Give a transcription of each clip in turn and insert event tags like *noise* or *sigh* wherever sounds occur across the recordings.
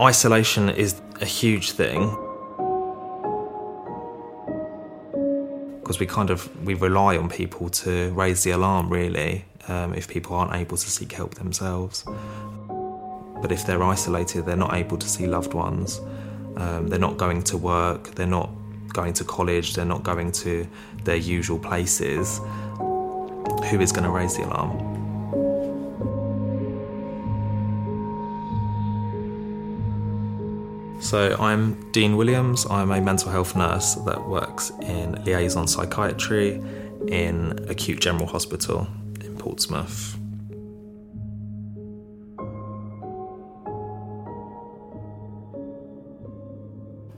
Isolation is a huge thing because we kind of we rely on people to raise the alarm really um, if people aren't able to seek help themselves. But if they're isolated, they're not able to see loved ones. Um, they're not going to work. They're not going to college. They're not going to their usual places. Who is going to raise the alarm? So, I'm Dean Williams. I'm a mental health nurse that works in liaison psychiatry in Acute General Hospital in Portsmouth.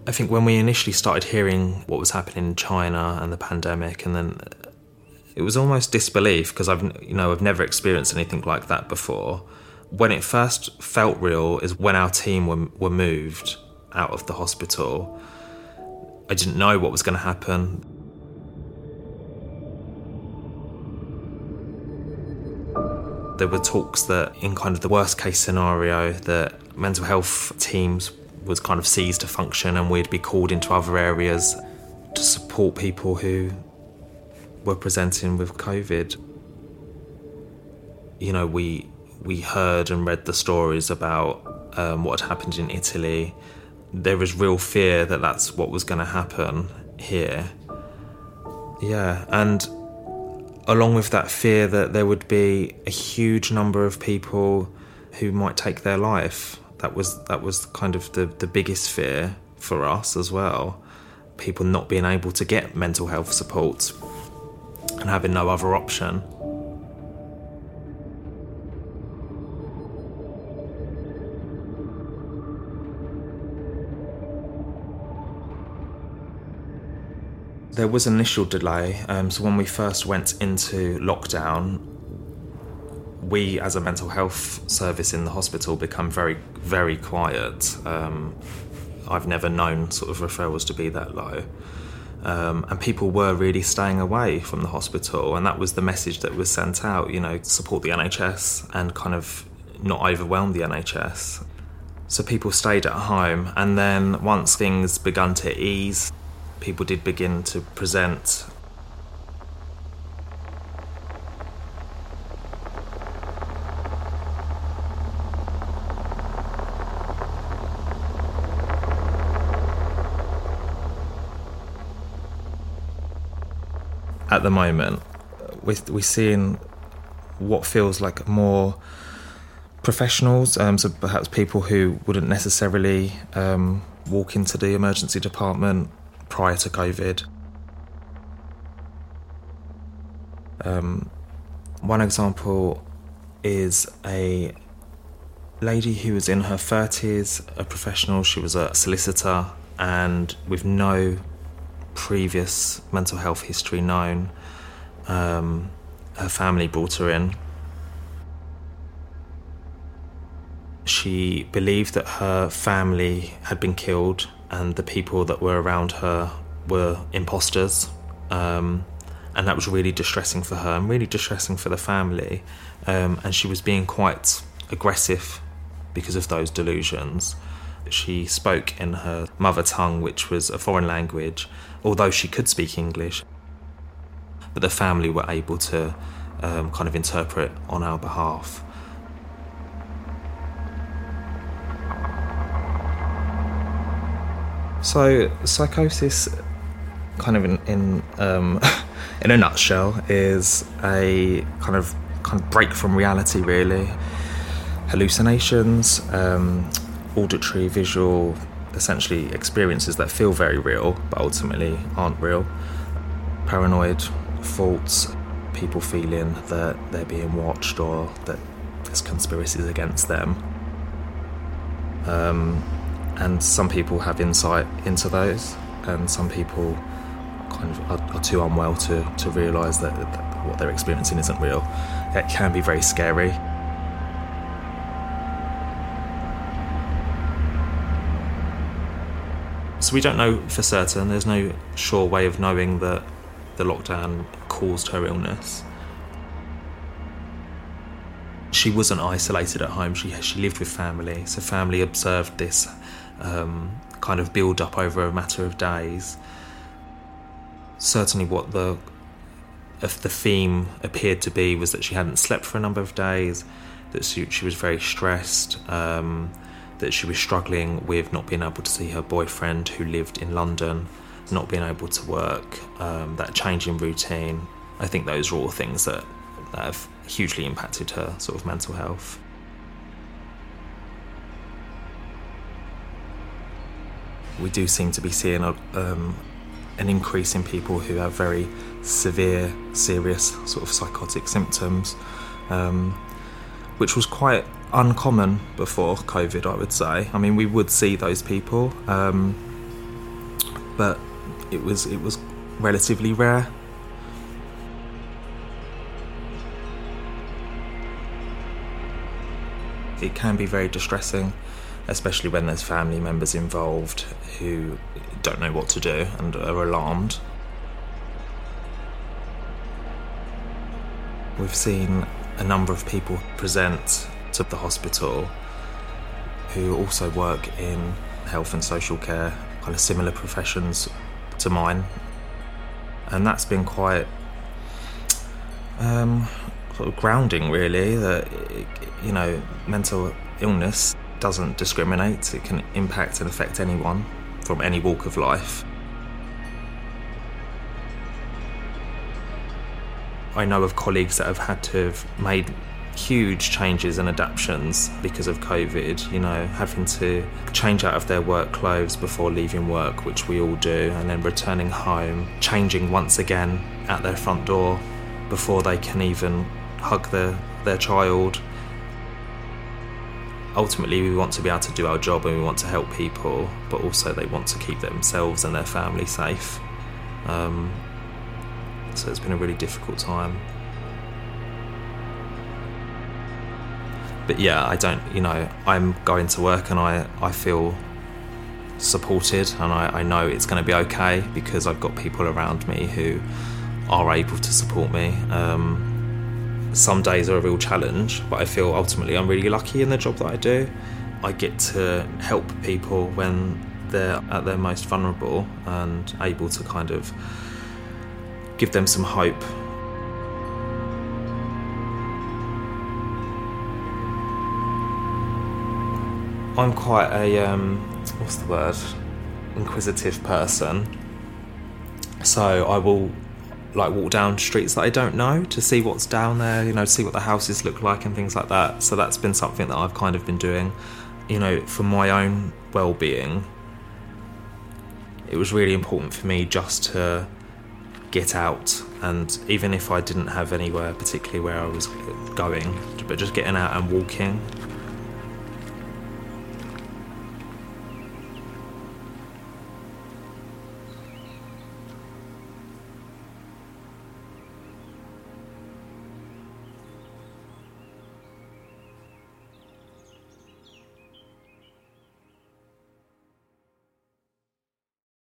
I think when we initially started hearing what was happening in China and the pandemic, and then it was almost disbelief because I've you know I've never experienced anything like that before. When it first felt real is when our team were, were moved out of the hospital. I didn't know what was going to happen. There were talks that, in kind of the worst case scenario, that mental health teams was kind of ceased to function and we'd be called into other areas to support people who were presenting with COVID. You know, we we heard and read the stories about um, what had happened in Italy. There was real fear that that's what was going to happen here. Yeah, and along with that fear that there would be a huge number of people who might take their life that was that was kind of the, the biggest fear for us as well. People not being able to get mental health support and having no other option. There was initial delay. Um, so when we first went into lockdown, we as a mental health service in the hospital become very very quiet um, i've never known sort of referrals to be that low um, and people were really staying away from the hospital and that was the message that was sent out you know support the nhs and kind of not overwhelm the nhs so people stayed at home and then once things began to ease people did begin to present at the moment. We're, we're seeing what feels like more professionals, um, so perhaps people who wouldn't necessarily um, walk into the emergency department prior to COVID. Um, one example is a lady who was in her 30s, a professional, she was a solicitor, and with no previous mental health history known. Um, her family brought her in. She believed that her family had been killed and the people that were around her were imposters. Um, and that was really distressing for her and really distressing for the family. Um, and she was being quite aggressive because of those delusions. She spoke in her mother tongue, which was a foreign language, although she could speak English. But the family were able to um, kind of interpret on our behalf. So, psychosis, kind of in in, um, *laughs* in a nutshell, is a kind of kind of break from reality, really. Hallucinations, um, auditory, visual, essentially experiences that feel very real but ultimately aren't real. Paranoid thoughts, people feeling that they're being watched or that there's conspiracies against them. Um, and some people have insight into those, and some people kind of are, are too unwell to, to realise that, that what they're experiencing isn't real. It can be very scary. So we don't know for certain. There's no sure way of knowing that the lockdown caused her illness. she wasn't isolated at home. She she lived with family, so family observed this um, kind of build up over a matter of days. Certainly, what the if the theme appeared to be was that she hadn't slept for a number of days, that she, she was very stressed, um, that she was struggling with not being able to see her boyfriend who lived in London, not being able to work, um, that change in routine. I think those are all things that, that have hugely impacted her sort of mental health. We do seem to be seeing a, um, an increase in people who have very severe, serious sort of psychotic symptoms, um, which was quite uncommon before COVID, I would say. I mean, we would see those people, um, but it was it was relatively rare. It can be very distressing, especially when there's family members involved who don't know what to do and are alarmed. We've seen a number of people present to the hospital who also work in health and social care, kind of similar professions to mine. And that's been quite um, sort of grounding, really, that, you know, mental illness doesn't discriminate, it can impact and affect anyone from any walk of life. I know of colleagues that have had to have made huge changes and adaptations because of COVID, you know, having to change out of their work clothes before leaving work, which we all do, and then returning home, changing once again at their front door before they can even hug their, their child. Ultimately, we want to be able to do our job and we want to help people, but also they want to keep themselves and their family safe. Um, so it's been a really difficult time. but yeah, I don't, you know, I'm going to work and I, I feel supported and I, I know it's going to be okay because I've got people around me who are able to support me. Um, some days are a real challenge, but I feel ultimately I'm really lucky in the job that I do. I get to help people when they're at their most vulnerable and able to kind of give them some hope I'm quite a um, what's the word? Inquisitive person. So I will like walk down streets that I don't know to see what's down there, you know, see what the houses look like and things like that. So that's been something that I've kind of been doing, you know, for my own well-being. It was really important for me just to get out and even if I didn't have anywhere particularly where I was going, but just getting out and walking